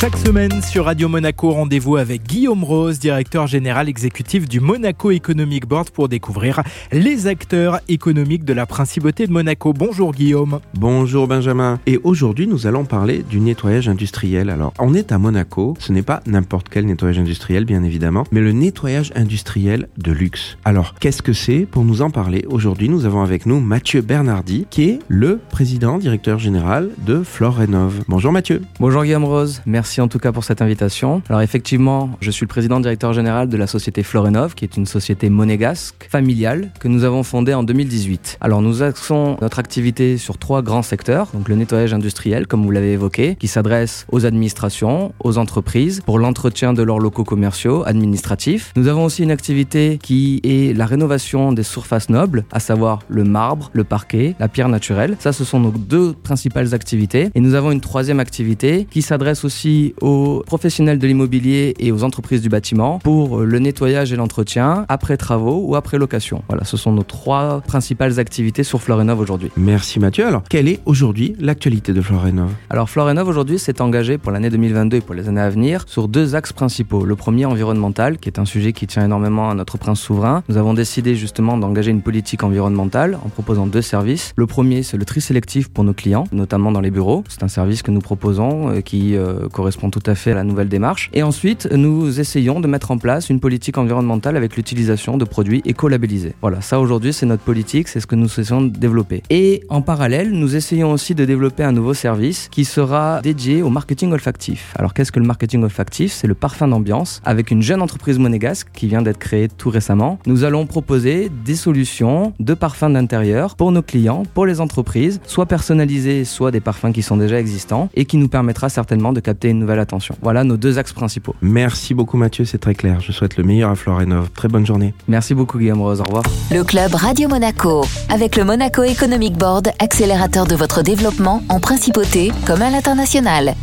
Chaque semaine sur Radio Monaco, rendez-vous avec Guillaume Rose, directeur général exécutif du Monaco Economic Board pour découvrir les acteurs économiques de la principauté de Monaco. Bonjour Guillaume. Bonjour Benjamin. Et aujourd'hui, nous allons parler du nettoyage industriel. Alors, on est à Monaco, ce n'est pas n'importe quel nettoyage industriel, bien évidemment, mais le nettoyage industriel de luxe. Alors, qu'est-ce que c'est Pour nous en parler, aujourd'hui, nous avons avec nous Mathieu Bernardi, qui est le président, directeur général de Florenov. Bonjour Mathieu. Bonjour Guillaume Rose. Merci Merci en tout cas pour cette invitation. Alors effectivement, je suis le président directeur général de la société Florenov, qui est une société monégasque, familiale, que nous avons fondée en 2018. Alors nous axons notre activité sur trois grands secteurs, donc le nettoyage industriel, comme vous l'avez évoqué, qui s'adresse aux administrations, aux entreprises, pour l'entretien de leurs locaux commerciaux, administratifs. Nous avons aussi une activité qui est la rénovation des surfaces nobles, à savoir le marbre, le parquet, la pierre naturelle. Ça, ce sont nos deux principales activités. Et nous avons une troisième activité qui s'adresse aussi aux professionnels de l'immobilier et aux entreprises du bâtiment pour le nettoyage et l'entretien après travaux ou après location. Voilà, ce sont nos trois principales activités sur Florenov aujourd'hui. Merci Mathieu. Alors, quelle est aujourd'hui l'actualité de Florenov Alors, Florenov aujourd'hui s'est engagé pour l'année 2022 et pour les années à venir sur deux axes principaux. Le premier, environnemental, qui est un sujet qui tient énormément à notre prince souverain. Nous avons décidé justement d'engager une politique environnementale en proposant deux services. Le premier, c'est le tri sélectif pour nos clients, notamment dans les bureaux. C'est un service que nous proposons euh, qui euh, correspond tout à fait à la nouvelle démarche. Et ensuite, nous essayons de mettre en place une politique environnementale avec l'utilisation de produits écolabellisés. Voilà, ça aujourd'hui, c'est notre politique, c'est ce que nous essayons de développer. Et en parallèle, nous essayons aussi de développer un nouveau service qui sera dédié au marketing olfactif. Alors, qu'est-ce que le marketing olfactif? C'est le parfum d'ambiance avec une jeune entreprise monégasque qui vient d'être créée tout récemment. Nous allons proposer des solutions de parfums d'intérieur pour nos clients, pour les entreprises, soit personnalisés, soit des parfums qui sont déjà existants et qui nous permettra certainement de capter une nouvelle attention. Voilà nos deux axes principaux. Merci beaucoup Mathieu, c'est très clair. Je souhaite le meilleur à Florenov. Très bonne journée. Merci beaucoup Guillaume Rose, au revoir. Le club Radio Monaco, avec le Monaco Economic Board, accélérateur de votre développement en principauté comme à l'international.